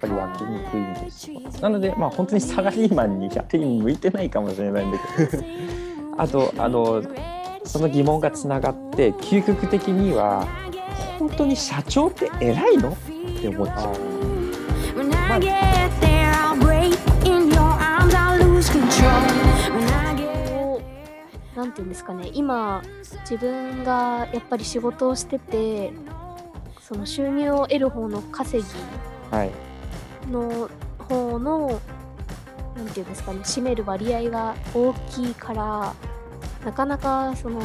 ぱり分けにくいんですよ。なのでまあ本当にサラリーマンに100人向いてないかもしれないんだけど。あとあのその疑問がつながって究極的には本当に社長って偉いのって思っちゃう。うなんていうんですかね。今自分がやっぱり仕事をしててその収入を得る方の稼ぎはい、の方のなんていうんですかね占める割合が大きいからなかなかその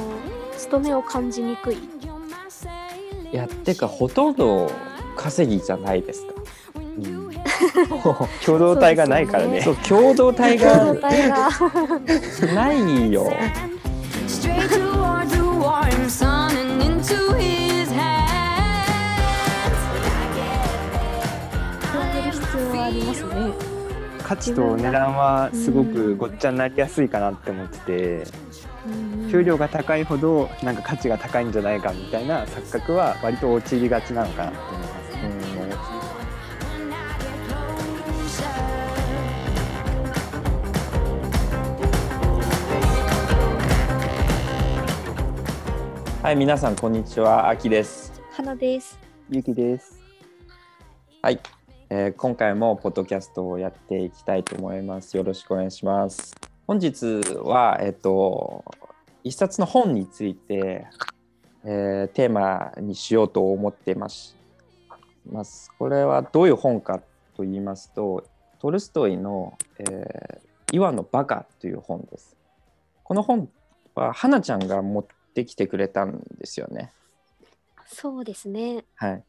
勤めを感じにくい。いやってかほとんど稼ぎじゃないですか。うん、共同体がないからね。そう共同体共同が。体がないよ。ありますね価値と値段はすごくごっちゃになりやすいかなって思っててうん給料が高いほどなんか価値が高いんじゃないかみたいな錯覚は割と陥りがちなのかなと思います。はい皆さんこんにちはあきです。花ですゆきです。はい、えー今回もポッドキャストをやっていきたいと思います。よろしくお願いします。本日はえっと一冊の本について、えーテーマにしようと思っています。ますこれはどういう本かと言いますと、トルストイの、えーイワンのバカという本です。この本は花ちゃんが持ってきてくれたんですよね。そうですねはい。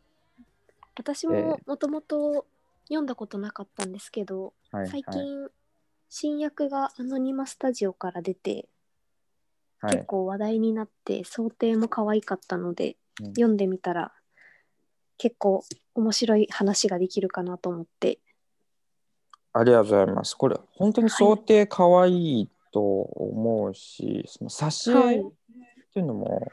私えももともと読んだことなかったんですけど、はい、最はい。近新訳がアノニマスタジオから出て、はい。結構話題になって想定も可愛かったので、うん。読んでみたら結構面白い話ができるかなと思って。ありがとうございます。これ本当に想定可愛いと思うし、その挿はい。絵っていうのも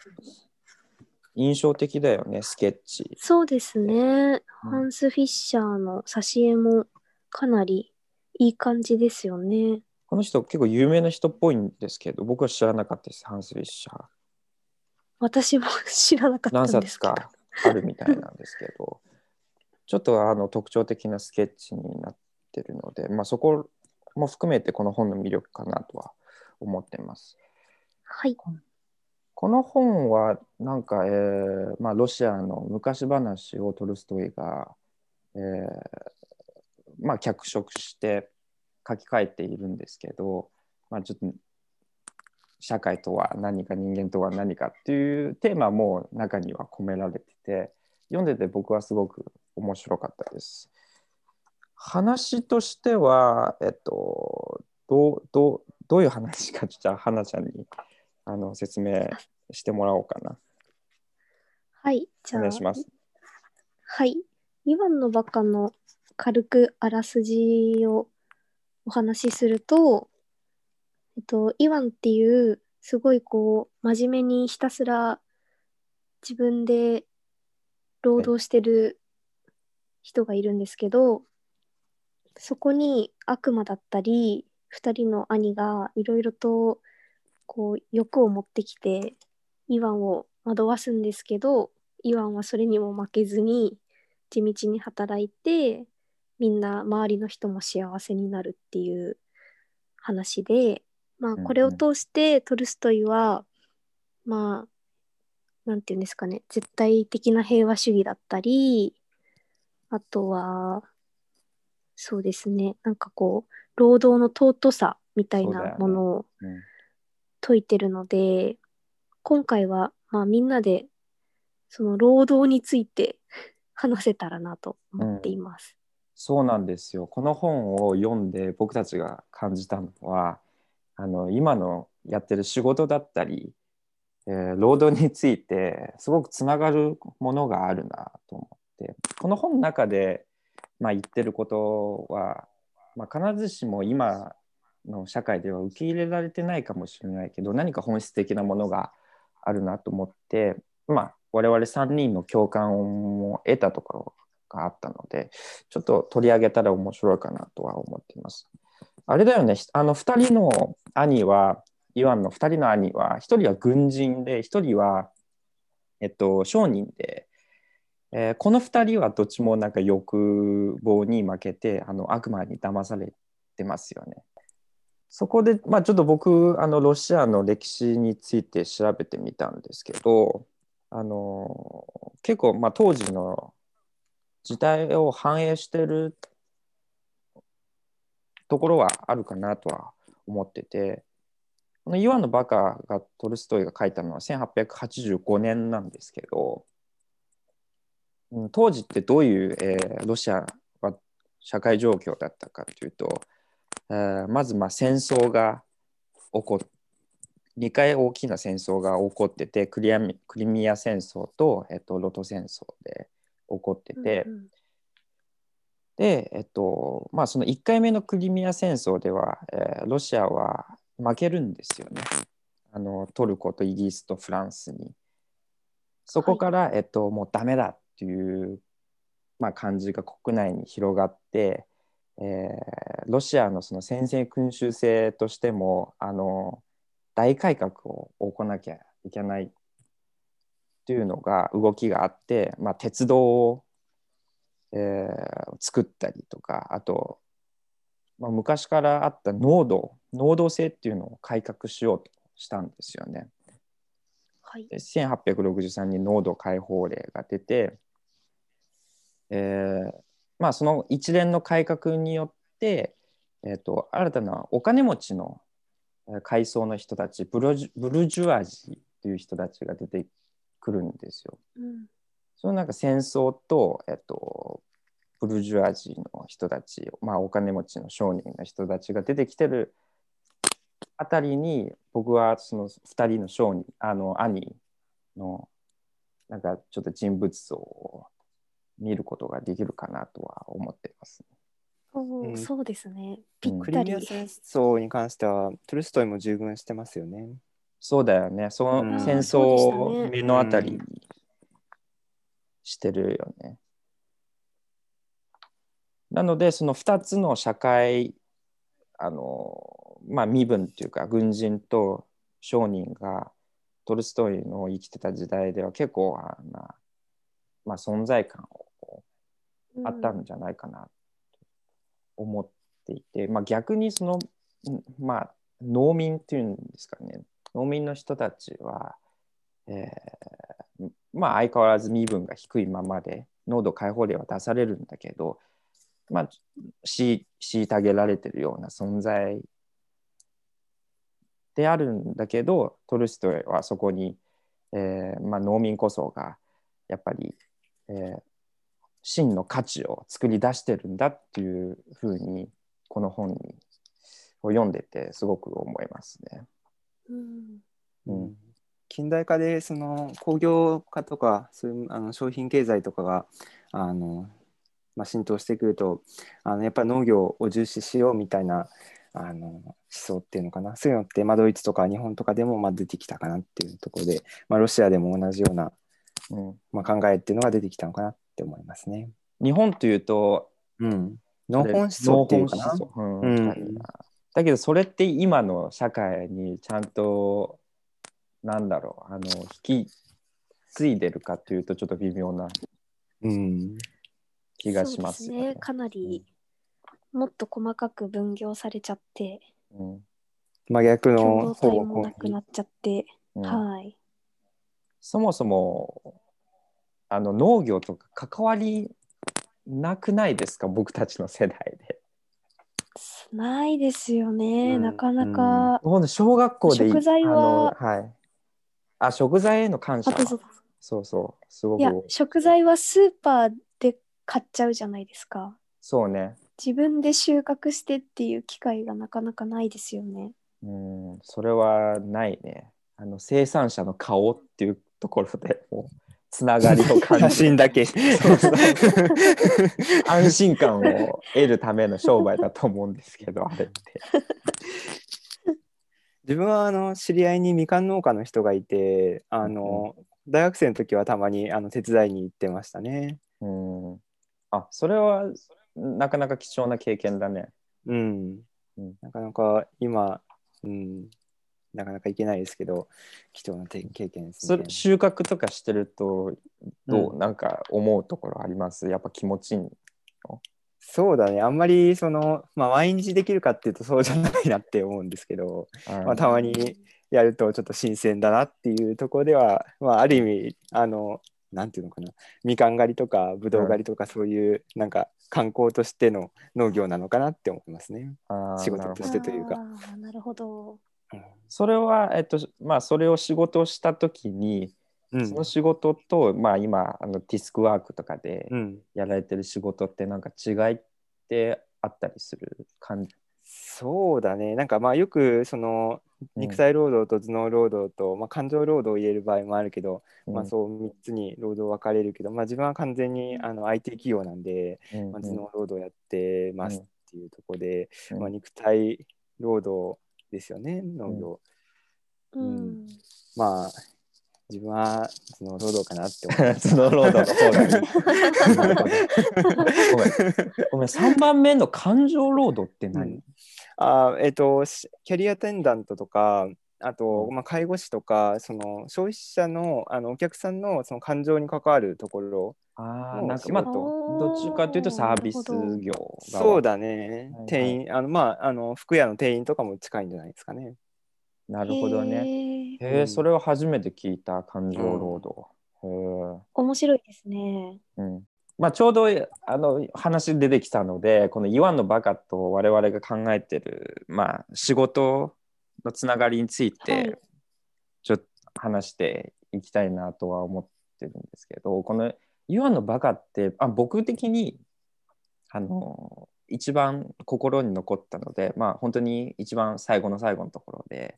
印象的だよね、スケッチ。そうですね、うん。ハンス・フィッシャーの挿絵もかなりいい感じですよね。この人結構有名な人っぽいんですけど、僕は知らなかったです、ハンス・フィッシャー。私も知らなかった何んですけど。冊かあるみたいなんですけど、ちょっとあの特徴的なスケッチになってるので、まあ、そこも含めてこの本の魅力かなとは思っています。はいこの本はなんか、えーまあ、ロシアの昔話をトルストイが、えーまあ、脚色して書き換えているんですけど、まあ、ちょっと社会とは何か人間とは何かっていうテーマも中には込められてて読んでて僕はすごく面白かったです。話としては、えっと、どうどうどういう話かじゃあ花ちゃんにあの説明してもらおうかな。はいじゃあお願いします。はい。イワンのバカの軽くあらすじをお話しすると、えっと、イワンっていうすごいこう真面目にひたすら自分で労働してる人がいるんですけど、そこに悪魔だったり2人の兄がいろいろとこう欲を持ってきてイワンを惑わすんですけどイワンはそれにも負けずに地道に働いてみんな周りの人も幸せになるっていう話で、まあ、うんうん。これを通してトルストイは、まあなんていうんですかね絶対的な平和主義だったりあとはそうですねなんかこう労働の尊さみたいなものをうん。説いてるので、今回はまあみんなでその労働について 話せたらなと思っています。そうなんですよ。この本を読んで僕たちが感じたのはあの今のやってる仕事だったり、えー労働についてすごくつながるものがあるなと思ってこの本の中で、まあ、言ってることは、まあ、必ずしも今の社会では受け入れられてないかもしれないけど何か本質的なものがあるなと思って、まあ、我々3人の共感を得たところがあったので、ちょっと取り上げたら面白いかなとは思っています。あれだよね、あの2人の兄は、イワンの2人の兄は、1人は軍人で、1人は、えっと、商人で、えーこの2人はどっちもなんか欲望に負けて、あの悪魔に騙されてますよね。そこで、まあ、ちょっと僕あのロシアの歴史について調べてみたんですけどあの結構、まあ、当時の時代を反映してるところはあるかなとは思っててこの「イワンのバカ」がトルストイが書いたのは1885年なんですけど、うん当時ってどういう、えーロシアは社会状況だったかというと、まずまあ戦争が起こっ2回大きな戦争が起こっててクリアミクリミア戦争と、えっと、ロト戦争で起こってて、うんうん。で、えっとまあ、その1回目のクリミア戦争では、えーロシアは負けるんですよね。あのトルコとイギリスとフランスに。そこから、えっと、もうダメだっていう、まあ、感じが国内に広がって、えーロシアのその先制君主制としてもあの大改革を行わなきゃいけないっていうのが動きがあって、まあ、鉄道を、えー作ったりとかあと、まあ、昔からあった濃度濃度制っていうのを改革しようとしたんですよね。はい。で1863年濃度解放令が出て、えーまあ、その一連の改革によって、えー、と新たなお金持ちのえー階層の人たちブルジュブルジュアジーという人たちが出てくるんですよ。うん。そのなんか戦争と、えっと、ブルジュアジーの人たち、まあ、お金持ちの商人の人たちが出てきてるあたりに僕はその2人の商人あの兄のなんかちょっと人物像を見ることができるかなとは思っています。おーうんそうですね。ぴうんったりクリミア。戦争に関してはトルストイも従軍してますよね。そうだよね。そうんの戦争を目の当たりにしてるよね。なので、その2つの社会、あの、まあ、身分っていうか、軍人と商人がトルストイの生きてた時代では結構あな、まあ、存在感をあったんじゃないかなと思っていて、まあ、逆にその、まあ、農民っていうんですかね。農民の人たちは、えーまあ、相変わらず身分が低いままで濃度解放令は出されるんだけど、まあ、し虐げられてるような存在であるんだけどトルストイはそこに、えーまあ、農民こそがやっぱり、えー真の価値を作り出してるんだっていうふうにこの本にを読んでてすごく思いますね。うん。うん近代化でその工業化とかそういうあの商品経済とかがあの、まあ、浸透してくるとあのやっぱり農業を重視しようみたいなあの思想っていうのかなそういうのって、まあ、ドイツとか日本とかでもまあ出てきたかなっていうところで、まあ、ロシアでも同じような、うん、まあ、考えっていうのが出てきたのかなって思いますね。日本というとうん、農本思想っていうかな？うんうんだだけどそれって今の社会にちゃんとなんだろうあの引き継いでるかというとちょっと微妙なうん気がしますよね。そうですね。かなり、もっと細かく分業されちゃって、うん真逆共の同体方向もなくなっちゃって、うんはい。そもそもあの農業とか関わりなくないですか？僕たちの世代で。ないですよね、うん。なかなか。ほん。と小学校で食材はあのはい、あ食材への感謝。そうそうそう。すごいやく食材はスーパーで買っちゃうじゃないですか。そうね。自分で収穫してっていう機会がなかなかないですよね。うん。それはないね。あの生産者の顔っていうところでもうつながりを感写じ真だけ。安心感を得るための商売だと思うんですけど あれって。自分はあの知り合いにみかん農家の人がいてあの、大学生の時はたまにあの手伝いに行ってましたね。うんあ、それはなかなか貴重な経験だね。うんうんなかなか今、うん、なかなかいけないですけど貴重なて経験ですね。それ。収穫とかしてるとどう、うん。なんか思うところあります？やっぱ気持ちいいそうだね。あんまりその、まあ、毎日できるかっていうとそうじゃないなって思うんですけど、まあ、たまにやるとちょっと新鮮だなっていうところでは、まあ、ある意味あのなんていうのかな。みかん狩りとかぶどう狩りとかそういうなんか観光としての農業なのかなって思いますね。仕事なるほどとしてというか。なるほど。それは、えっとまあ、それを仕事をした時に、うん。その仕事と、まあ、今あのディスクワークとかでうん、やられてる仕事ってなんか違いってあったりする感じ、そうだね。なんかまあよくそのうん。肉体労働と頭脳労働と、まあ、感情労働を入れる場合もあるけど、まあ、うんそう3つに労働分かれるけど、まあ、自分は完全にあの IT 企業なんで、うんまあ、頭脳労働やってますっていうところで、うん。まあ、肉体労働ですよね農業、うん。まあ自分は頭脳労働かなって思います。頭脳労働。の方がいい。ごめん。ごめん。3番目の感情労働って何、あーえっ、としキャリアアテンダントとかあと、うん。まあ、介護士とかその消費者のあのお客さんのその感情に関わるところあなんかまあどっちかというとサービス業側そうだね、はい店員あのまああの服屋の店員とかも近いんじゃないですかね。なるほどね。ね。へえ、うんそれを初めて聞いた感情労働。へ面白いですね。えうんまあ、ちょうどあの話出てきたので、このイワンのバカと我々が考えてる、まあ、仕事のつながりについはいてちょっと話していきたいなとは思ってるんですけど、このイワンのバカってあ僕的にあの一番心に残ったので、まあ、本当に一番最後の最後のところで、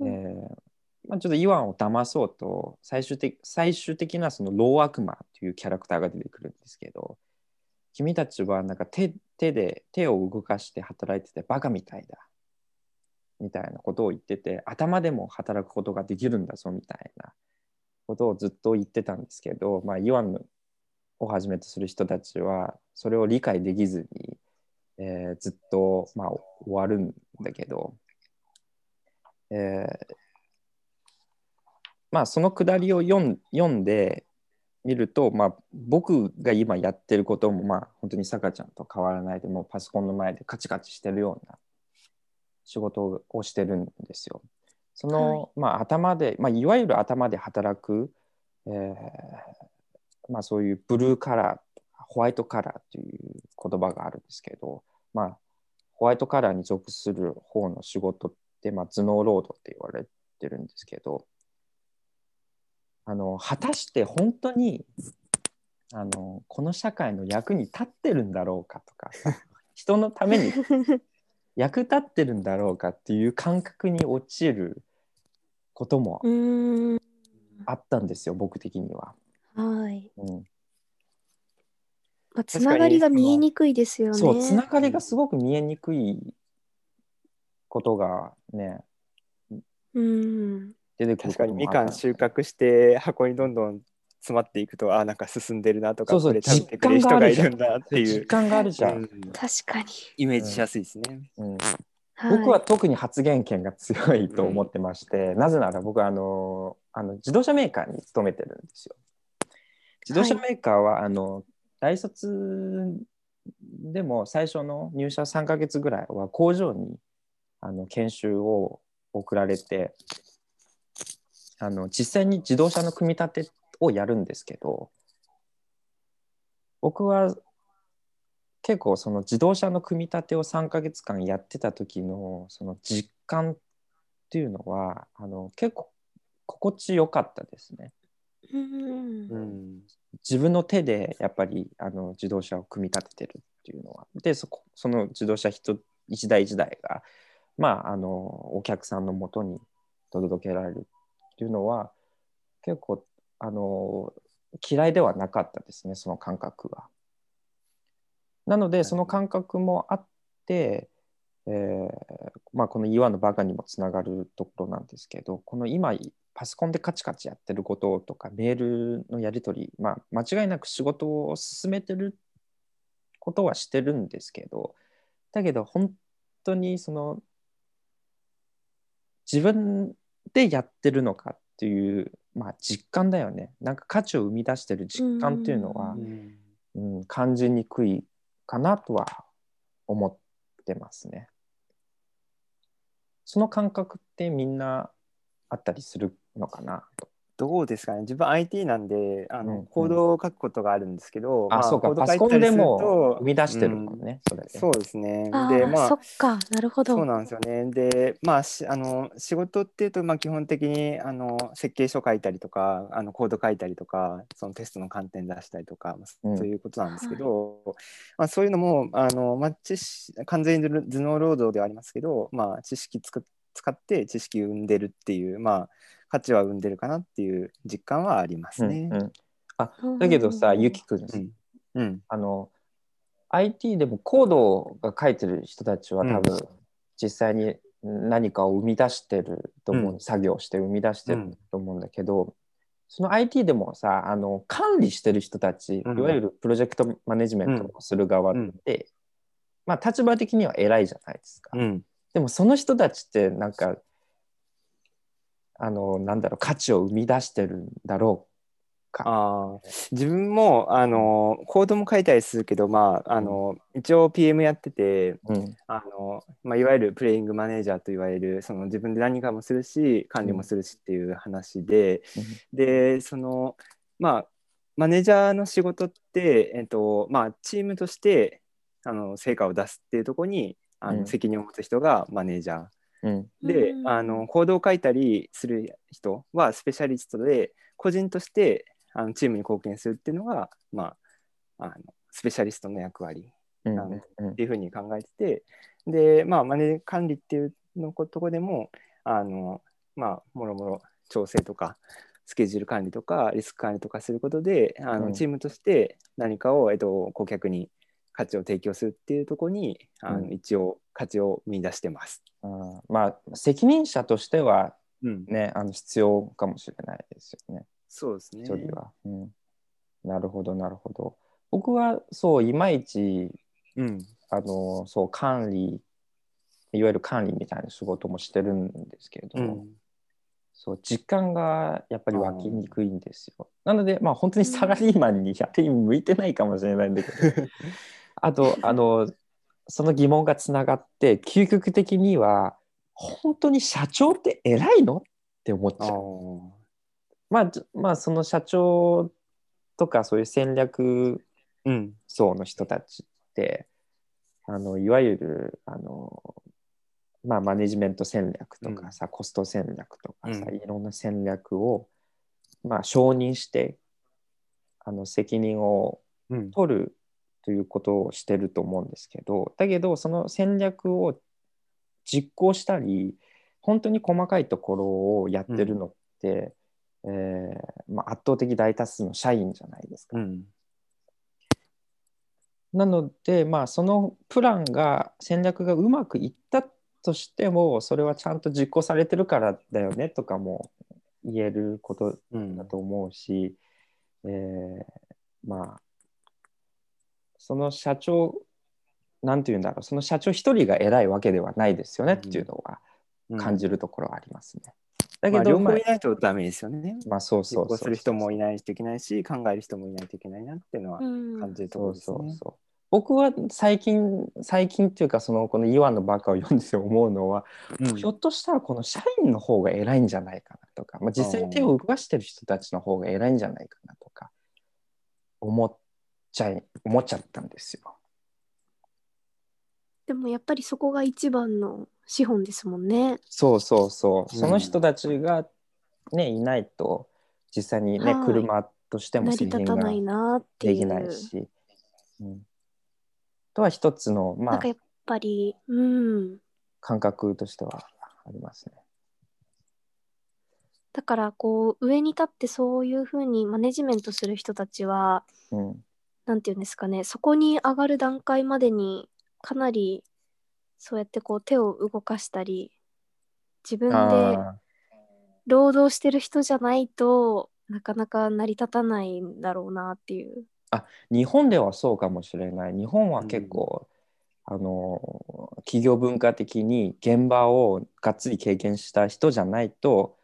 うん。えーまあ、ちょっとイワンを騙そうと最終的最終的なその老悪魔というキャラクターが出てくるんですけど君たちはなんか手手で手を動かして働いててバカみたいだみたいなことを言ってて頭でも働くことができるんだぞみたいなことをずっと言ってたんですけど、まあ、イワンをはじめとする人たちはそれを理解できずに、えーずっと、まあ、終わるんだけど、えーまあそのくだりを読ん読んでみると、まあ、僕が今やってることもまあ本当にさかちゃんと変わらないでもうパソコンの前でカチカチしてるような仕事をしてるんですよ。その、はい。まあ頭で、まあ、いわゆる頭で働く、えーまあ、そういうブルーカラーホワイトカラーという言葉があるんですけど、まあ、ホワイトカラーに属する方の仕事って、まあ、頭脳労働って言われてるんですけどあの果たして本当にあのこの社会の役に立ってるんだろうかとかさ人のために 役立ってるんだろうかっていう感覚に陥ることも。あったんですよ僕的には。はい。うん、まあ、つながりが見えにくいですよね。そうつながりがすごく見えにくいことがねうん。出てくる確かにみかん収穫穫して箱にどんどん詰まっていくとあなんか進んでるなとかそうそうこれ食べてくれる人がいるんだっていう実感があるじゃん、うん確かに。イメージしやすいですね。うんはい、僕は特に発言権が強いと思ってまして、なぜなら僕はあのあの自動車メーカーに勤めてるんですよ。自動車メーカーは、あの大卒でも最初の入社3ヶ月ぐらいは工場にあの研修を送られてあの実際に自動車の組み立てをやるんですけど僕は結構その自動車の組み立てを3ヶ月間やってた時のその実感っていうのはあの結構心地よかったですね。うん。うん自分の手でやっぱりあの自動車を組み立ててるっていうのは。でそこその自動車一一台一台が、まあ、あのお客さんのもとに届けられるっていうのは結構あの嫌いではなかったですねその感覚は。なのでその感覚もあって、えーまあ、この岩のバカにもつながるところなんですけどこの今パソコンでカチカチやってることとかメールのやり取り、まあ、間違いなく仕事を進めてることはしてるんですけどだけど本当にその自分でやってるのかっていう、まあ、実感だよね。なんか価値を生み出してる実感っていうのはう、うん、感じにくいかなとは思ってますね。その感覚ってみんなあったりするのかなと。どうですかね自分 IT なんであの、うんコードを書くことがあるんですけど、あ、そうか、コードパソコンでも生み出してるもんね、それで。そうですね。でまあそっか、なるほど。そうなんですよね。で、まあ、しあの仕事っていうと、まあ、基本的にあの設計書書いたりとか、あのコード書いたりとか、そのテストの観点出したりとか、そういうことなんですけど、まあ、そういうのもあの、まあ、知識完全に頭脳労働ではありますけど、まあ、知識つく使って知識を生んでるっていう、まあ、価値は生んでるかなっていう実感はありますね。うんうん。あだけどさ、ゆきくん、うん。うん。あの IT でもコードが書いてる人たちは多分、うん実際に何かを生み出してると思う、うん。作業して生み出してるうんと思うんだけど、その IT でもさあの管理してる人たち、うん。いわゆるプロジェクトマネジメントをする側って、まあ立場的には偉いじゃないですか。うん。でもその人たちってなんかあのなんだろう価値を生み出してるんだろうか。あー。自分もあのコードも書いたりするけど、まあ、あの一応 PM やっててうん。あの、まあ、いわゆるプレイングマネージャーといわれるその自分で何かもするし管理もするしっていう話で、でそのまあマネージャーの仕事って、えっとまあ、チームとしてあの成果を出すっていうところにあの、うん。責任を持つ人がマネージャー。うん。で、うんあのコードを書いたりする人はスペシャリストで個人としてあのチームに貢献するっていうのが、まあ、あのスペシャリストの役割うんっていうふうに考えててで、まあ、マネー管理っていうのとこでもあの、まあ、もろもろ調整とかスケジュール管理とかリスク管理とかすることであの、うん。チームとして何かを、えっと、顧客に価値を提供するっていうところにあの、うん。一応価値を見出してます。あーまあ責任者としてはうん、ねあの必要かもしれないですよねそうですね。一人は、うん。なるほどなるほど。僕はそういまいちうんあのそう管理いわゆる管理みたいな仕事もしてるんですけれども、うんそう実感がやっぱり湧きにくいんですよ。なのでまあ本当にサラリーマンにやって向いてないかもしれないんだけど あとあのその疑問がつながって究極的には本当に社長って偉いのって思っちあゃう。ー。まあ、じまあその社長とかそういう戦略うん。層の人たちってあのいわゆるあの、まあ、マネジメント戦略とかさ、コスト戦略とかさ、うん。いろんな戦略を、まあ、承認してあの責任をうん。取るということをしてると思うんですけどだけどその戦略を実行したり本当に細かいところをやってるのって、えーまあ、圧倒的大多数の社員じゃないですか。うん。なので、まあ、そのプランが戦略がうまくいったとしてもそれはちゃんと実行されてるからだよねとかも言えることうんだと思うし、えーまあその社長なんて言うんだろうその社長一人が偉いわけではないですよねっていうのは感じるところはありますね。だけど、まあ両まあ方いないとダメですよね。まあそう実そうそう行する人もいないといけないし、考える人もいないといけないなっていうのはうん感じるとそうころですね。そうそう。僕は最近最近っていうかそのこの「イワンのバカ」を読んで思うのは、うんひょっとしたらこの社員の方が偉いんじゃないかなとか、まあ、実際に手を動かしてる人たちの方が偉いんじゃないかなとか思っちゃい思っちゃったんですよ。でもやっぱりそこが一番の資本ですもんね。そうそうそう。うんその人たちがねいないと実際にね、はい車としても成り立たないなっていう。できないし。うん、とは一つのまあなんかやっぱり、うん。感覚としてはありますね。だからこう上に立ってそういうふうにマネジメントする人たちはうん、なんていうんですかねそこに上がる段階までにかなりそうやってこう手を動かしたり自分であ労働してる人じゃないとなかなか成り立たないんだろうなっていう。日本ではそうかもしれない。日本は結構、あの企業文化的に現場をがっつり経験した人じゃないと、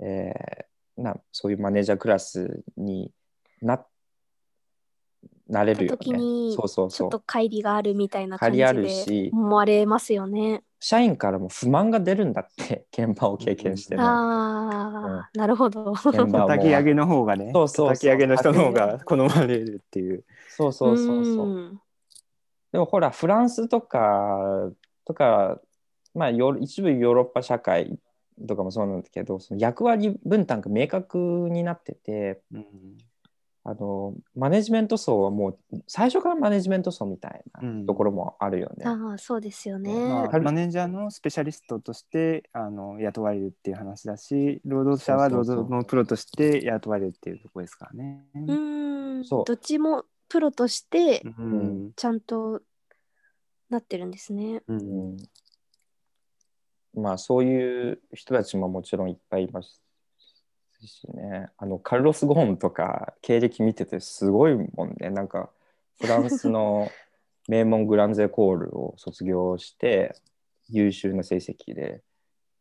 えーなそういうマネージャークラスにななれるよ時ね。にそうそうそうちょっと。乖離があるみたいな感じでし思われますよね。社員からも不満が出るんだって 現場を経験してない。ああ、なるほど。現場も叩き上げの方がねそうそうそう叩き上げの人の方が好まれるっていう。そうそうそうそう。んでもほらフランスとかとか、まあ、一部ヨーロッパ社会とかもそうなんだけどその役割分担が明確になっててうんあのマネジメント層はもう最初からマネジメント層みたいうんなところもあるよね。ああ、そうですよね。まあ、マネージャーのスペシャリストとしてあの雇われるっていう話だし労働者は労働のプロとして雇われるっていうところですからね。うーん、そうどっちもプロとしてうんちゃんとなってるんですね。ううんんまあそういう人たちももちろんいっぱいいますしね。あのカルロス・ゴーンとか経歴見ててすごいもんね。なんかフランスの名門グランゼコールを卒業して優秀な成績で。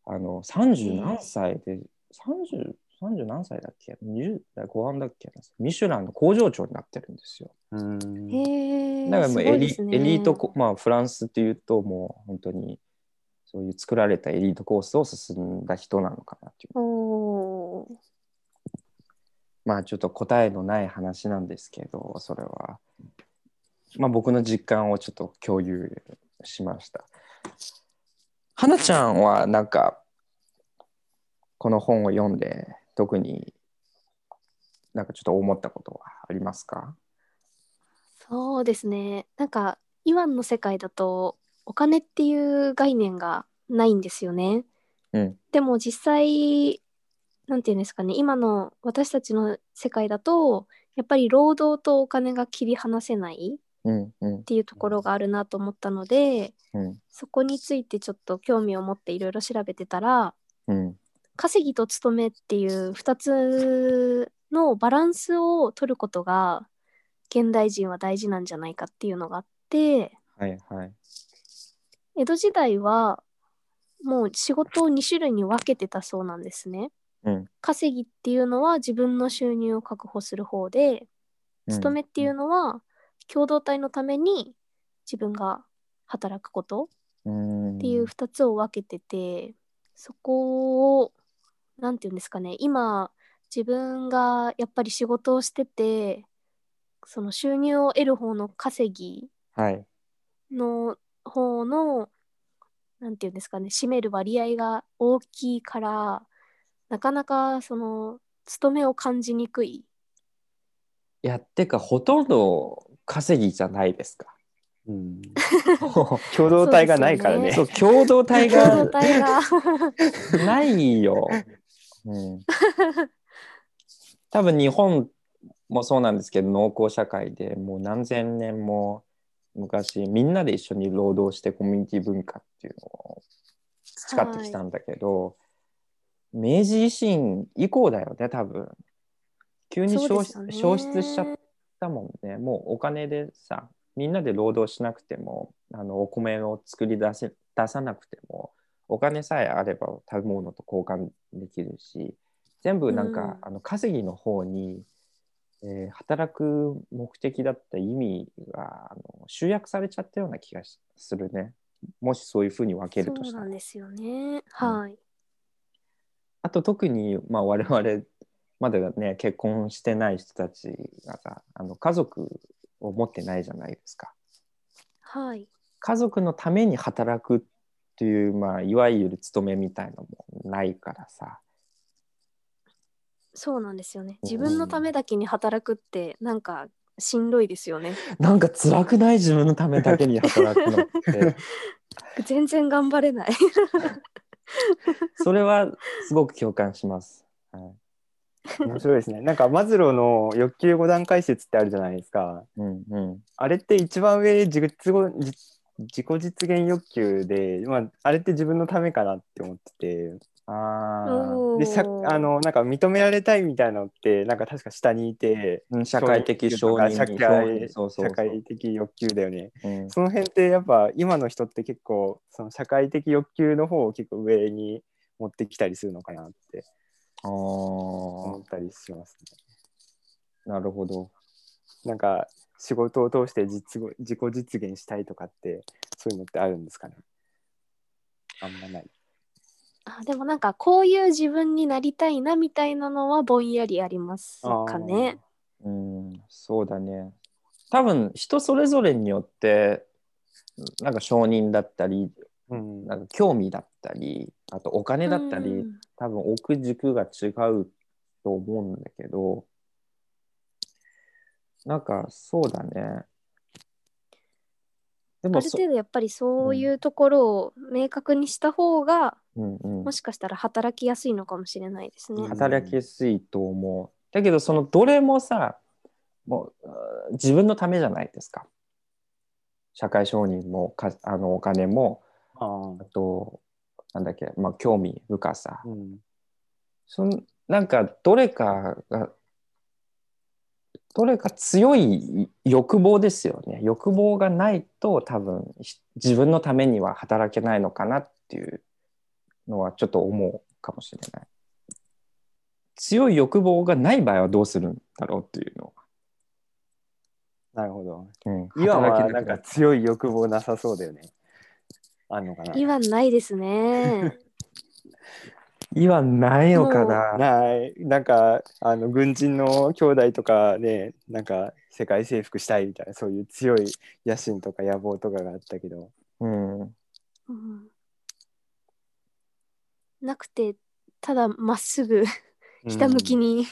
あの30何歳で 30, 30何歳だっけ？20代後半だっけ？ミシュランの工場長になってるんですよ。うん。へえ。だからもうすエリ,、ごいですね。エリートコ、まあ、フランスっていうともう本当にそういう作られたエリートコースを進んだ人なのかなっていうまあちょっと答えのない話なんですけどそれはまあ僕の実感をちょっと共有しました花ちゃんはなんかこの本を読んで特になんかちょっと思ったことはありますか？そうですね。なんか、イワンの世界だと、お金っていう概念がないんですよね。うんでも実際、なんていうんですかね、今の私たちの世界だと、やっぱり労働とお金が切り離せないっうんうん。ていうところがあるなと思ったので、うん。そこについてちょっと興味を持っていろいろ調べてたら、うん。稼ぎと勤めっていう2つのバランスを取ることが現代人は大事なんじゃないかっていうのがあってはいはい。江戸時代はもう仕事を2種類に分けてたそうなんですね。うん。稼ぎっていうのは自分の収入を確保する方で勤めっていうのは共同体のために自分が働くことうん。っていう2つを分けてて、そこをなんていうんですかね今自分がやっぱり仕事をしててその収入を得る方の稼ぎはい。の方のなんていうんですかね占める割合が大きいからなかなかその勤めを感じにくい。いやってかほとんど稼ぎじゃないですか。うん。共同体がないからね。そう共同体共同が体が。ないよ。うん、多分日本もそうなんですけど農耕社会でもう何千年も昔みんなで一緒に労働してコミュニティ文化っていうのを培ってきたんだけど、明治維新以降だよね多分。急に消失,、消失しちゃったもんね。もうお金でさみんなで労働しなくてもあのお米を作り出せ出さなくてもお金さえあれば食べ物と交換できるし全部なんか、うん。あの稼ぎの方に、えー働く目的だった意味があの集約されちゃったような気がしするね。もしそういうふうに分けるとそうしたら。なんですよね。はい、あと特に、まあ、我々まだね結婚してない人たちがさあの家族を持ってないじゃないですかはい家族のために働くっていう、まあ、いわゆる勤めみたいのもないからさそうなんですよね。うん自分のためだけに働くってなんかしんどいですよね。なんか辛くない？自分のためだけに働くのって 全然頑張れない。それはすごく共感します。はい面白いですね。なんかマズローの欲求5段階説ってあるじゃないですか。うんうんあれって一番上自己自自己実現欲求で、まあ、あれって自分のためかなって思っててあでさあのなんか認められたいみたいなのってなんか確か下にいてうん社会的承認社会社会的欲求だよね。うんその辺ってやっぱ今の人って結構その社会的欲求の方を結構上に持ってきたりするのかなって思ったりしますね。なるほど。なんか仕事を通して実語自己実現したいとかってそういうのってあるんですかね？あんまない。あでもなんかこういう自分になりたいなみたいなのはぼんやりありますかね。うん、そうだね。多分人それぞれによってなんか承認だったりうんなんか興味だったりあとお金だったり、うん多分置く軸が違うと思うんだけどなんかそうだね。である程度やっぱりそういうところを明確にした方が、うんうん。もしかしたら働きやすいのかもしれないですね。うん。働きやすいと思う。だけどそのどれもさもう自分のためじゃないですか。社会承認もかあのお金も。ああとなんだっけ、まあ、興味深さ。ーうん。そんなんかどれかがどれか強い欲望ですよね。欲望がないと多分ひ自分のためには働けないのかなっていうのはちょっと思うかもしれない強い欲望がない場合はどうするんだろうっていうのなるほど。は、うん、今はなんか強い欲望なさそうだよね。あんのかな今ないですね。今ないのかなない。なんか、あの、軍人の兄弟とかね、なんか、世界征服したいみたいな、そういう強い野心とか野望とかがあったけど。うんうんなくてただまっすぐひたむきに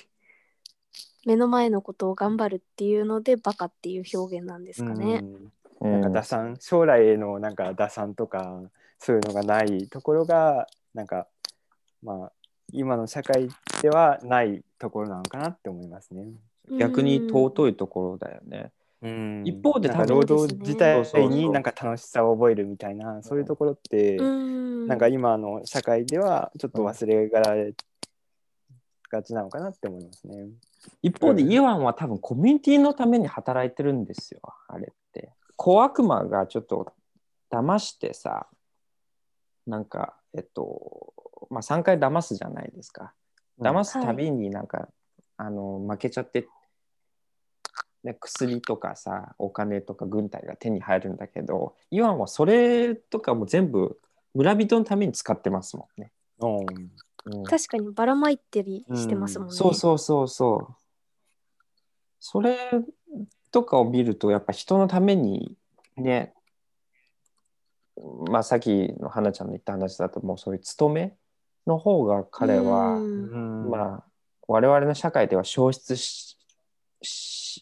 目の前のことを頑張るっていうのでバカっていう表現なんですかね。うん。うんなんか打算、将来へのなんか打算とか、そういうのがないところが、なんか、まあ、今の社会ではないところなのかなって思いますね。逆に尊いところだよね、うん。一方で労働自体になんか楽しさを覚えるみたいなそういうところって、うん。なんか今の社会ではちょっと忘れがられがちなのかなって思いますね。一方でうん。イワンは多分コミュニティのために働いてるんですよあれって。小悪魔がちょっと騙してさなんかえっとまあ3回騙すじゃないですか。騙すたびになんか、あの負けちゃって、ね、薬とかさお金とか軍隊が手に入るんだけどイワンはそれとかも全部村人のために使ってますもんね、うん。うん。確かにばらまいてりしてますもんね。そうそうそうそう。それとかを見るとやっぱ人のためにねまあさっきの花ちゃんの言った話だともうそういう勤めの方が彼は、うんうん。まあ我々の社会では消失し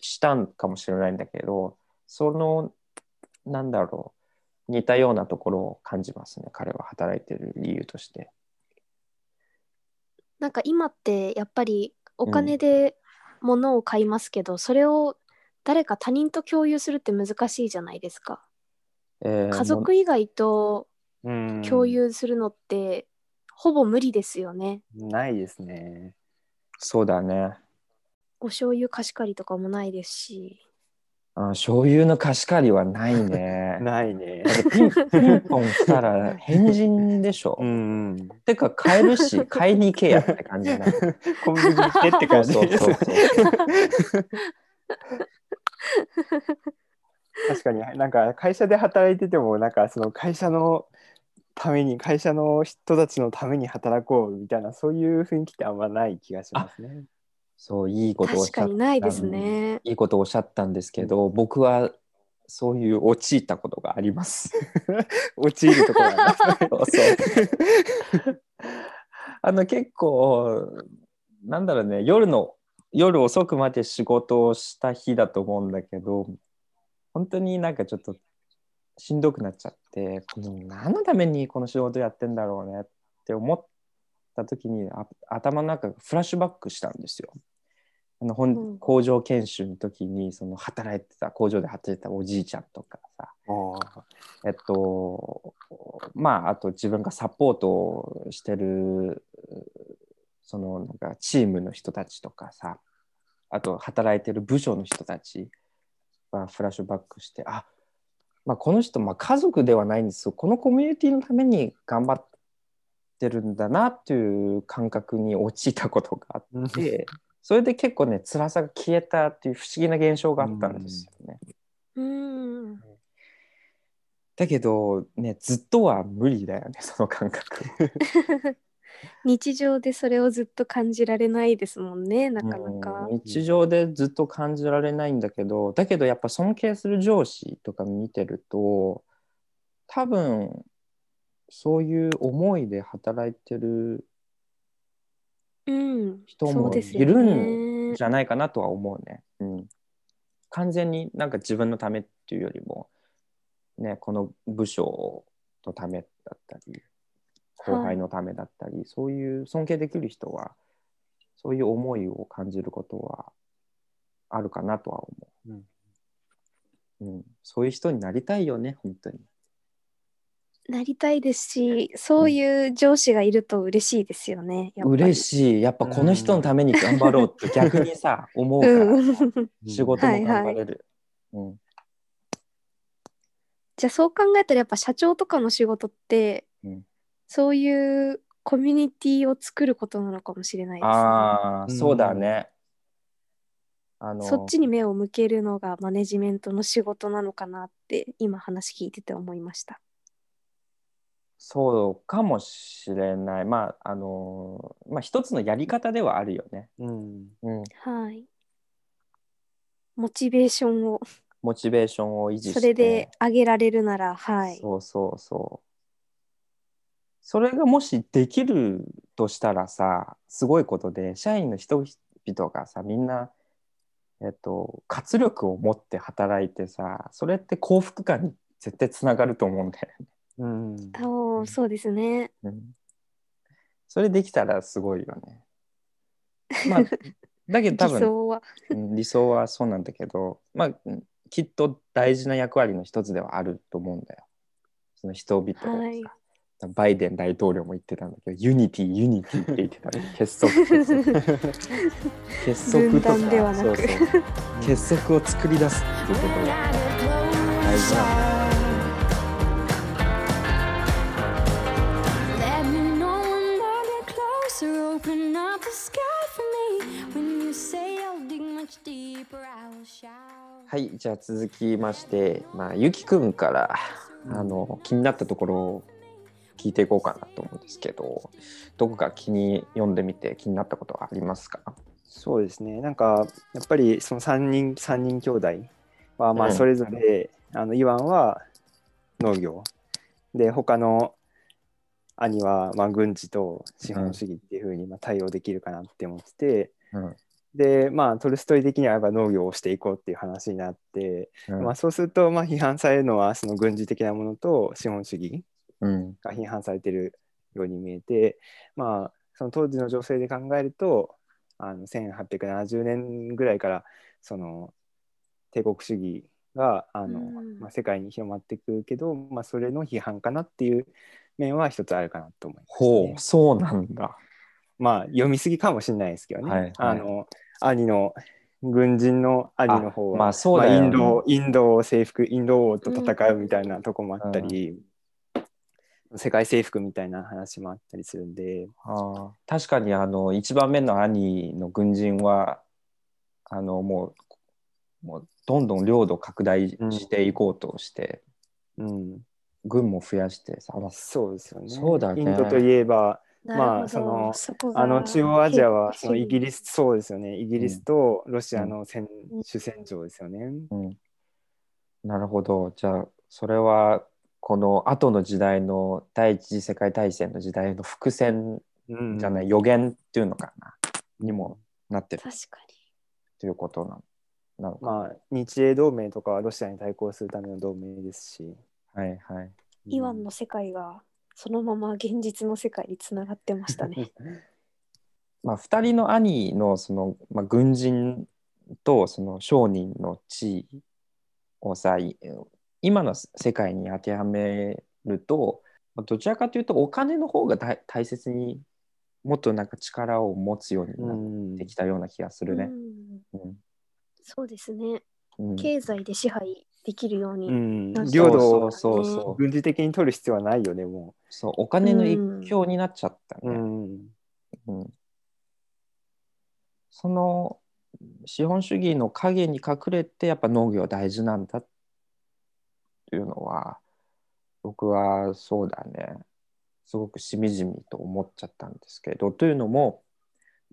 ししたんかもしれないんだけどそのなんだろう似たようなところを感じますね彼は働いてる理由として。なんか今ってやっぱりお金で物を買いますけど、それを誰か他人と共有するって難しいじゃないですか。えー家族以外とうん共有するのってほぼ無理ですよね。ないですね。そうだね。お醤油貸し借りとかもないですし。あ醤油の貸し借りはないね。ないね。ピンピンポンしたら 変人でしょ。うん。てか買えるし 買いに行けやって感じになる。コンビニ行ってって感じですそうそうそう確かになんか会社で働いててもなんかその会社のために会社の人たちのために働こうみたいなそういう雰囲気ってあんまない気がしますね。そういいことをおっしゃっにないですね。いいことをおっしゃったんですけど、僕はそういう陥ったことがあります。陥るところなんですね。そうそう あの結構なんだろうね夜の夜遅くまで仕事をした日だと思うんだけど本当になんかちょっとしんどくなっちゃってこの何のためにこの仕事やってんだろうねって思った時にあ頭の中がフラッシュバックしたんですよ。あのほんうん。工場研修の時にその働いてた工場で働いてたおじいちゃんとかさ。えっと、まああと自分がサポートをしてるそのなんかチームの人たちとかさ。あと働いてる部署の人たちがフラッシュバックしてあ、まあ、この人、まあ、家族ではないんですよ。このコミュニティのために頑張ってるんだなっていう感覚に陥ったことがあってそれで結構ね辛さが消えたっていう不思議な現象があったんですよね。うん。だけどねずっとは無理だよね その感覚。日常でそれをずっと感じられないですもんね、なかなか。うん日常でずっと感じられないんだけどだけどやっぱ尊敬する上司とか見てると多分そういう思いで働いてるうん。人もいるねんじゃないかなとは思うね。うん、完全になんか自分のためっていうよりも、ね、この部署のためだったり後輩のためだったり、そういう尊敬できる人はそういう思いを感じることはあるかなとは思う。うんうん、そういう人になりたいよね本当に。なりたいですし、そういう上司がいると嬉しいですよね。やっぱり嬉しいやっぱこの人のために頑張ろうって逆にさ思うから、うん。仕事も頑張れる。うんじゃあそう考えたらやっぱ社長とかの仕事って、うんそういうコミュニティを作ることなのかもしれないですね。ああ、うんそうだね。あのそっちに目を向けるのがマネジメントの仕事なのかなって今話聞いてて思いました。そうかもしれない。まあ、あの、まあ、一つのやり方ではあるよね。うんうん。はい。モチベーションをモチベーションを維持して。それで上げられるなら、はい。そうそうそう。それがもしできるとしたらさ、すごいことで、社員の人々がさ、みんな、えっと、活力を持って働いてさ、それって幸福感に絶対つながると思うんだよね。うんおーそうですね。うんそれできたらすごいよね。まあ、だけど多分理想は。うん理想はそうなんだけど、まあ、うんきっと大事な役割の一つではあると思うんだよ。その人々をさ、はいバイデン大統領も言ってたんだけど、 unity、unity って言ってたね。結束、結束。結束とか、そうそう結束を作り出すっていうことが大事なんだはい、じゃあ続きまして、まあ、ゆきくんから、あの、気になったところを聞いていこうかなと思うんですけど、どこか気に読んでみて気になったことはありますか？そうですね。なんかやっぱりその3人三人兄弟はまうん。あそれぞれ、あのイワンは農業。で他の兄はまあ軍事と資本主義っていうふうにまあ対応できるかなって思ってて、うん。でまあトルストイ的にはやっぱ農業をしていこうっていう話になって、うん。まあ、そうするとまあ批判されるのはその軍事的なものと資本主義うん。が批判されてるように見えて、まあ、その当時の情勢で考えるとあの1870年ぐらいからその帝国主義があの、うん。まあ、世界に広まっていくけど、まあ、それの批判かなっていう面は一つあるかなと思います、ね。ほう、。そうなんだ。まあ読みすぎかもしれないですけどね。はいはい。あの兄の軍人の兄の方はあまあそうだよね。インドインドを征服インド王と戦うみたいなとこもあったり、世界征服みたいな話もあったりするんで、あー確かにあの一番目の兄の軍人はあのもうもうどんどん領土拡大していこうとして、うん、軍も増やしてさ、まあそうですよね。そうだね。インドといえばまあそのあの中央アジアはそのイギリリスそうですよね。イギリスとロシアの戦、主戦場ですよね。うん、なるほど。じゃあそれはこの後の時代の第一次世界大戦の時代の伏線うん、じゃない、予言っていうのかな。にもなってる。確かということななのか、まあ日英同盟とかはロシアに対抗するための同盟ですし。はいはいに。イワンの世界がそのまま現実の世界につながってましたね。まあ、2人の兄のその、まあ、軍人とその商人の地位をさい今の世界に当てはめるとどちらかというとお金の方が大大切にもっとなんか力を持つようにうなっんてきたような気がするね。うんうんそうですね。うん経済で支配できるよううに。んなんか領土をそうそうそう軍事的に取る必要はないよねもそうお金の一強になっちゃったう。ね。んうんその資本主義の影に隠れてやっぱ農業大事なんだっていうのは僕はそうだねすごくしみじみと思っちゃったんですけどというのも、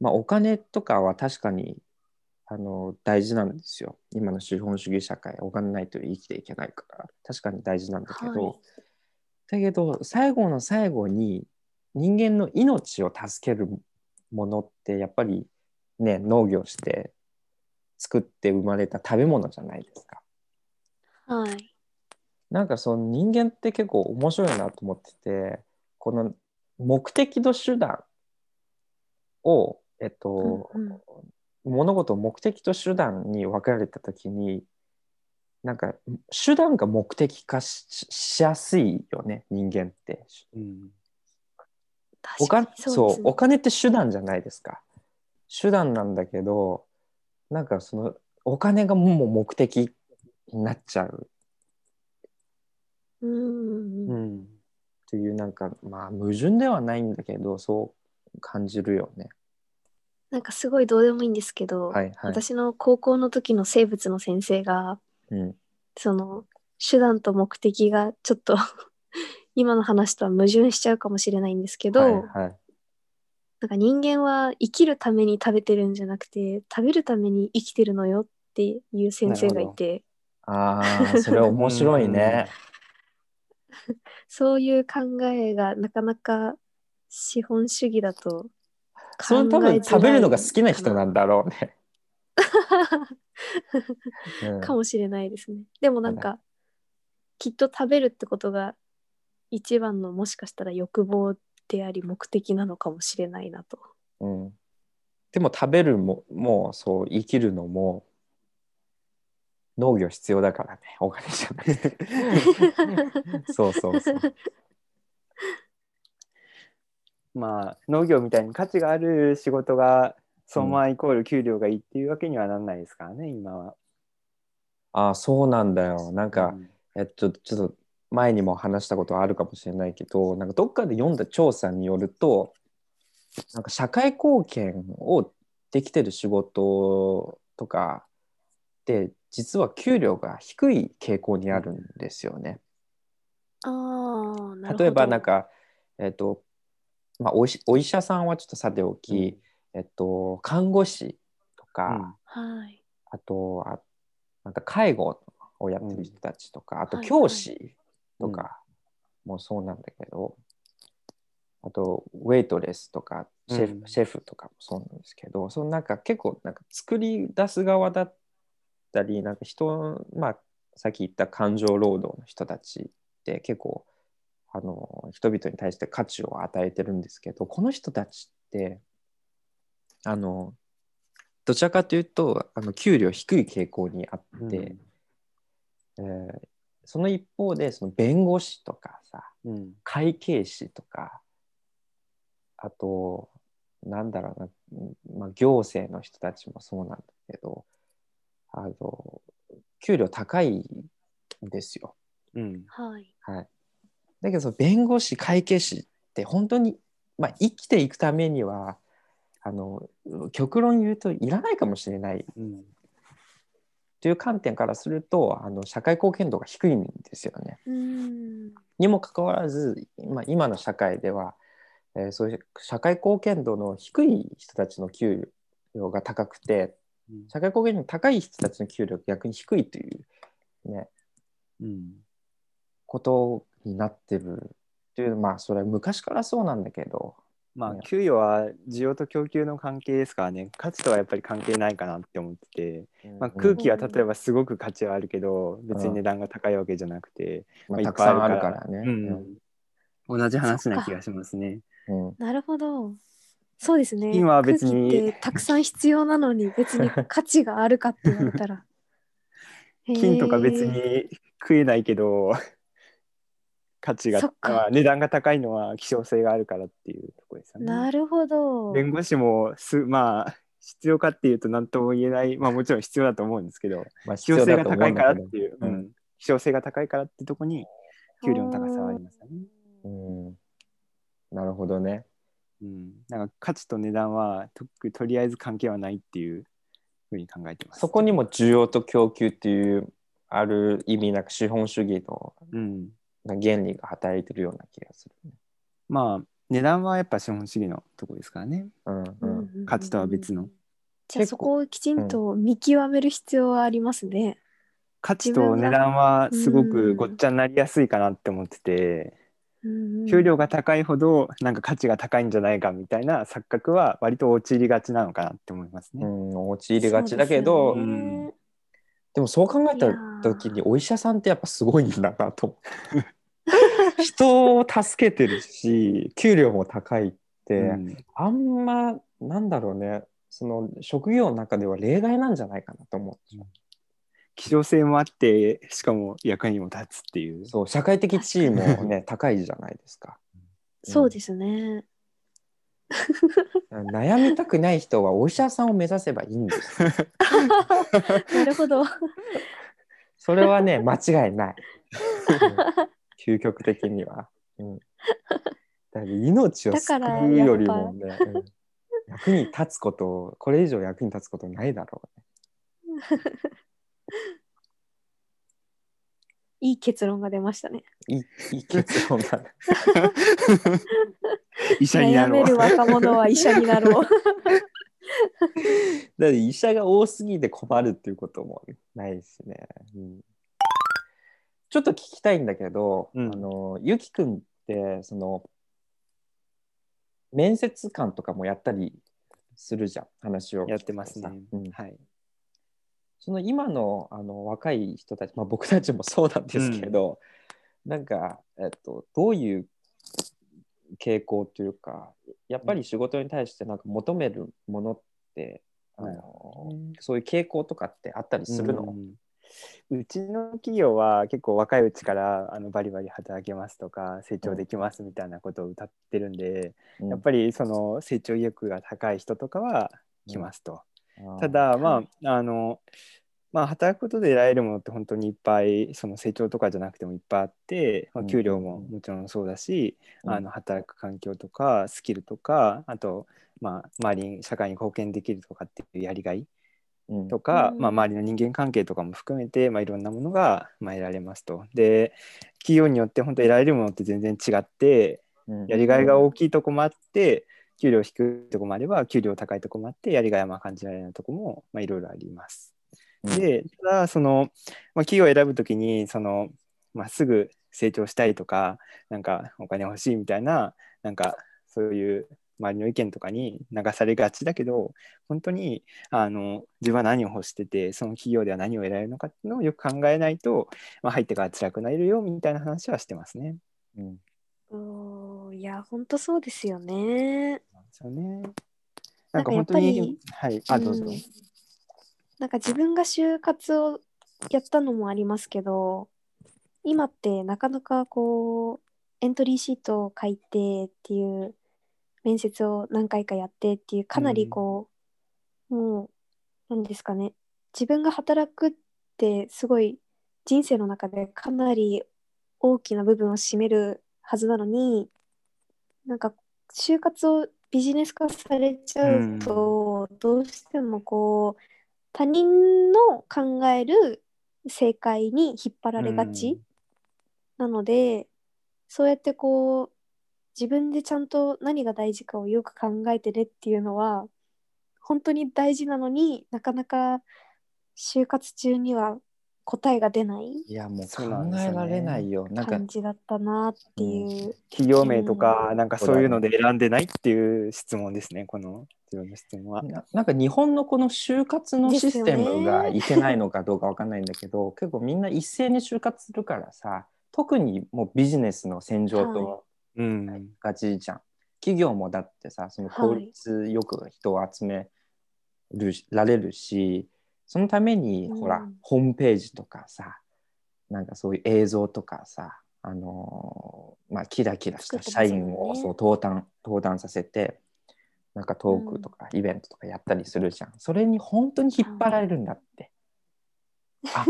まあ、お金とかは確かにあの大事なんですよ。今の資本主義社会お金ないと生きていけないから。確かに大事なんだけど、はい。だけど最後の最後に人間の命を助けるものってやっぱりね農業して作って生まれた食べ物じゃないですか。はい。なんかその人間って結構面白いなと思っててこの目的と手段をえっと、うんうん物事を目的と手段に分かれた時になんか手段が目的化ししやすいよね人間って。うん。おか確かにそうね。お金って手段じゃないですか。手段なんだけどなんかそのお金がもう目的になっちゃう。うん。うん。ううん。ん。っていうなんかまあ矛盾ではないんだけどそう感じるよねなんかすごいどうでもいいんですけど、はいはい、私の高校の時の生物の先生が、うん、その手段と目的がちょっと 今の話とは矛盾しちゃうかもしれないんですけど、はいはい。なんか人間は生きるために食べてるんじゃなくて食べるために生きてるのよっていう先生がいて。ああそれ面白いね。そういう考えがなかなか資本主義だとその多分食べるのが好きな人なんだだろうね、うん。かもしれないですね。でもなんかきっと食べるってことが一番のもしかしたら欲望であり目的なのかもしれないなと。うん、でも食べるももうそう生きるのも農業必要だからね。お金じゃなくて。そうそうそうまあ農業みたいに価値がある仕事がそのままイコール給料がいいっていうわけにはなんないですからね、今は。ああそうなんだよなんか、うんえっとちょっと前にも話したことあるかもしれないけどなんかどっかで読んだ調査によるとなんか社会貢献をできてる仕事とかって実は給料が低い傾向にあるんですよね。ああ、なるほど。例えばなんか、えっとまあ、お医しお医者さんはちょっとさておき、えっと、看護師とか、はい。あとあなんか介護をやってる人たちとか、あとはい教師とかもそうなんだけど、あとウェイトレスとかシェフ,、うん。シェフとかもそうなんですけどそのなんか結構なんか作り出す側だったりなんか人まあさっき言った感情労働の人たちって結構あの人々に対して価値を与えてるんですけどこの人たちってあのどちらかというとあの給料低い傾向にあって、えーその一方でその弁護士とかさうんうん会計士とかあとなんだろうな、うんまあ、行政の人たちもそうなんだけどあの給料高いんですよ。うんはい。はい、だけどその弁護士会計士って本当に、まあ、生きていくためにはあの極論言うといらないかもしれないうんという観点からするとあの社会貢献度が低いんですよね。うーん。にもかかわらず今今の社会では、えーそういう社会貢献度の低い人たちの給料が高くてうん社会貢献度の高い人たちの給料が逆に低いという、ね、うんことになってるというまあそれは昔からそうなんだけど。まあね給与は需要と供給の関係ですからね。価値とはやっぱり関係ないかなって思ってて、まあ、空気は例えばすごく価値はあるけど別に値段が高いわけじゃなくて、まあ、まあたくさんあるからね。うん。同じ話な気がしますね。うん。うんなるほど。そうですね。金は別に空気ってたくさん必要なのに別に価値があるかって言われたら。金とか別に食えないけど価値が値段が高いのは希少性があるからっていうところですよね。なるほど。弁護士もすまあ必要かっていうと何とも言えないまあもちろん必要だと思うんですけどまあ、希少性が高いからっていう、ううんん、希少性が高いからってとこに給料の高さはありますよね。うん、なるほどね。うん、なんか価値と値段はととりあえず関係はないっていうふうに考えてます。そこにも需要と供給っていうある意味なんか資本主義のうん、原理が働いてるような気がするね。まあ値段はやっぱ資本主義のとこですからね。うんううんんうん価値とは別の。じゃあそこをきちんと見極める必要はありますね。価値と値段はすごくごっちゃになりやすいかなって思ってて、うん給料が高いほどなんか価値が高いんじゃないかみたいな錯覚は割と陥りがちなのかなって思いますね。うん、陥りがちだけど、でもそう考えた時にお医者さんってやっぱすごいんだなと 人を助けてるし給料も高いって、うんあんまなんだろうねその職業の中では例外なんじゃないかなと思う。希少性もあってしかも役にも立つっていう。そう社会的地位もね高いじゃないですか。そうですね。悩みたくない人はお医者さんを目指せばいいんですよ。なるほど。それはね間違いない。うん究極的には。うん、だ命を救うよりもね、うん役に立つことこれ以上役に立つことないだろうね。いい結論が出ましたね。いいいい結論だね。医者にな悩めろう。る若者は医者になろう。だって医者が多すぎて困るっていうこともないしね。うんちょっと聞きたいんだけど、うんあのゆきくんってその面接官とかもやったりするじゃん話をやってますね。うんはい。その今のあの若い人たち、まあ、僕たちもそうなんですけど、なんか、えっと、どういう傾向というかやっぱり仕事に対してなんか求めるものって、あのそういう傾向とかってあったりするの、うん。うちの企業は結構若いうちからあのバリバリ働けますとか成長できますみたいなことを歌ってるんで、うん。やっぱりその成長意欲が高い人とかは来ますと。ただまああのまあ働くことで得られるものって本当にいっぱいその成長とかじゃなくてもいっぱいあって、まあ、うん。給料ももちろんそうだし、うん。あの働く環境とかスキルとかあとまあ周りに社会に貢献できるとかっていうやりがいうん。とか、うん。まあ、周りの人間関係とかも含めて、まあ、いろんなものが、まあ、得られますと。で企業によって本当得られるものって全然違ってうん。やりがいが大きいとこもあって給料低いとこもあれば給料高いとこもあってやりがいはまあ感じられないとこも、まあ、いろいろあります。うんでただその、まあ、企業を選ぶときにその、まあ、すぐ成長したいとかなんかお金欲しいみたいななんかそういう周りの意見とかに流されがちだけど本当にあの自分は何を欲しててその企業では何を得られるのかっていうのをよく考えないと、まあ、入ってから辛くなれるよみたいな話はしてますね。うんいや、本当そうですよね。そうね。ななんんか本当にり、はい、あ、どうぞ。うんなんか自分が就活をやったのもありますけど、今ってなかなかこう、エントリーシートを書いてっていう面接を何回かやってっていうかなりこう、もう何ですかね自分が働くってすごい人生の中でかなり大きな部分を占めるはずなのになんか就活をビジネス化されちゃうと、どうしてもこう他人の考える正解に引っ張られがち、なのでそうやってこう自分でちゃんと何が大事かをよく考えてねっていうのは本当に大事なのになかなか就活中には答えが出ない？いやもう考えられないよ。なんか感じだったなっていう。企業名とか、なんかそういうので選んでないっていう質問ですね、この自分の質問は。ななんか日本のこの就活のシステムがいけないのかどうかわかんないんだけど、結構みんな一斉に就活するからさ特にもうビジネスの戦場とうん。ガチじゃん。企業もだってさその効率よく人を集めるられるしそのために、うん。ほらホームページとかさなんかそういう映像とかさあのーまあ、キラキラした社員をそう登壇登壇させてなんかトークとかイベントとかやったりするじゃん、それに本当に引っ張られるんだって、あ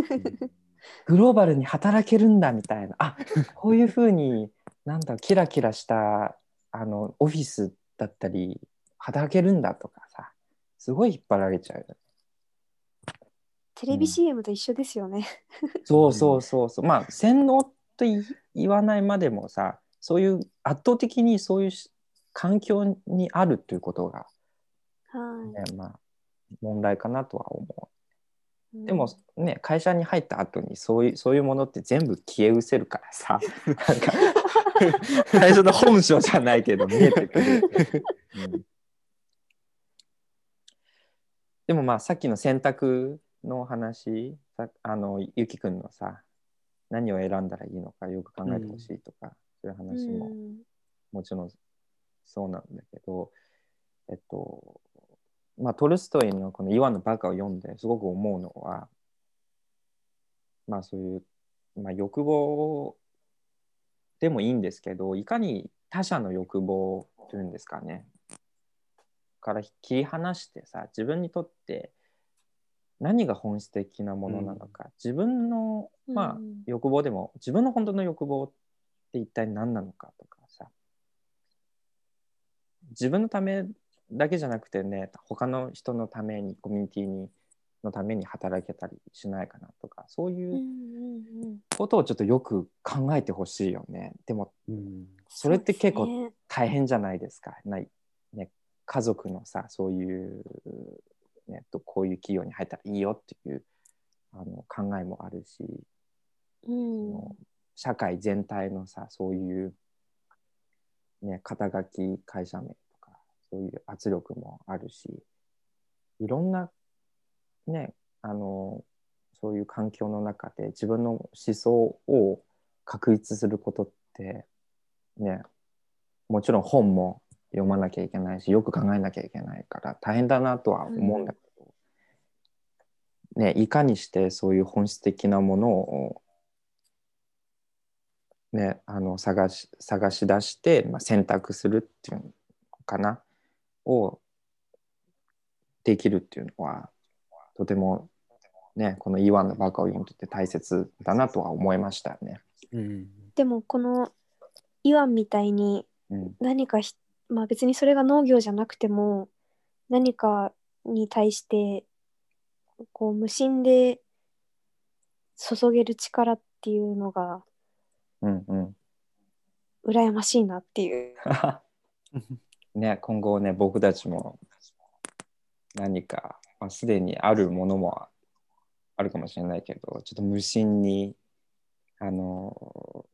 グローバルに働けるんだみたいな。あこういうふうになんだキラキラしたあのオフィスだったり働けるんだとかさすごい引っ張られちゃうテレビ CM と一緒ですよね。そうそうそうそう。まあ洗脳とい言わないまでもさそういう圧倒的にそういうし環境にあるということが、はねまあ、問題かなとは思い。うでもね会社に入った後にそういうそういうものって全部消え失せるからさ なんか最初の本性じゃないけど見えてくる、うん。でもまあさっきの選択の話さあのゆきくんのさ何を選んだらいいのかよく考えてほしいとか、そういう話もうん。もちろんそうなんだけど、えっと、まあトルストイのこの「イワンのバカ」を読んですごく思うのは、まあそういう、まあ、欲望でもいいんですけど、いかに他者の欲望というんですかね、から切り離してさ、自分にとって何が本質的なものなのか、自分の、まあうん欲望でも自分の本当の欲望って一体何なのかとかさ。自分のためだけじゃなくてね他の人のためにコミュニティにのために働けたりしないかなとかそううんいううんうんことをちょっとよく考えてほしいよね。でもうん。それって結構大変じゃないですか。ない、ね、家族のさそういう、ね、とこういう企業に入ったらいいよっていうあの考えもあるしうん。の社会全体のさそういう、ね、肩書き会社名とかそういう圧力もあるしいろんなねあのそういう環境の中で自分の思想を確立することってねもちろん本も読まなきゃいけないしよく考えなきゃいけないから大変だなとは思うんだけど、ね、いかにしてそういう本質的なものをね、あの探し探し出して、まあ、選択するっていうのかなをできるっていうのはとても、ね、この「イワンのバカ」を読んでて大切だなとは思いましたね。うんでもこのイワンみたいにうん何かひまあ別にそれが農業じゃなくても何かに対してこう無心で注げる力っていうのがうんうん羨ましいなっていう。ね、今後ね僕たちも何か、まあ、すでにあるものもあるかもしれないけどちょっと無心にあの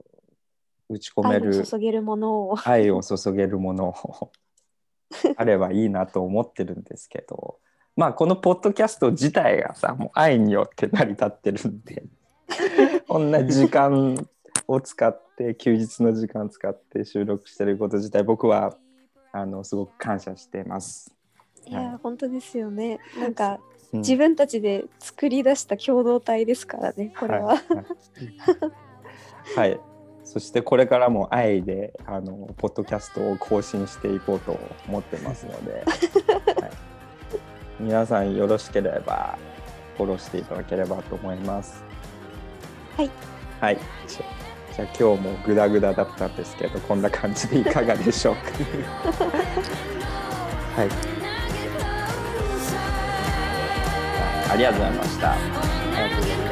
打ち込め愛るを注げるものを。愛を注げるものを あればいいなと思ってるんですけどまあこのポッドキャスト自体がさもう愛によって成り立ってるんでこんな時間を使って休日の時間を使って収録してること自体僕はあのすごく感謝してます。いや、はい本当ですよね。なんかうん自分たちで作り出した共同体ですからね、これは。はい、はいはいそしてこれからも愛であのポッドキャストを更新していこうと思ってますので、はい、皆さんよろしければフォローしていただければと思います。はい。はい。じゃあ今日もグダグダだったんですけどこんな感じでいかがでしょうか？はい。ありがとうございました。ありがとうございました。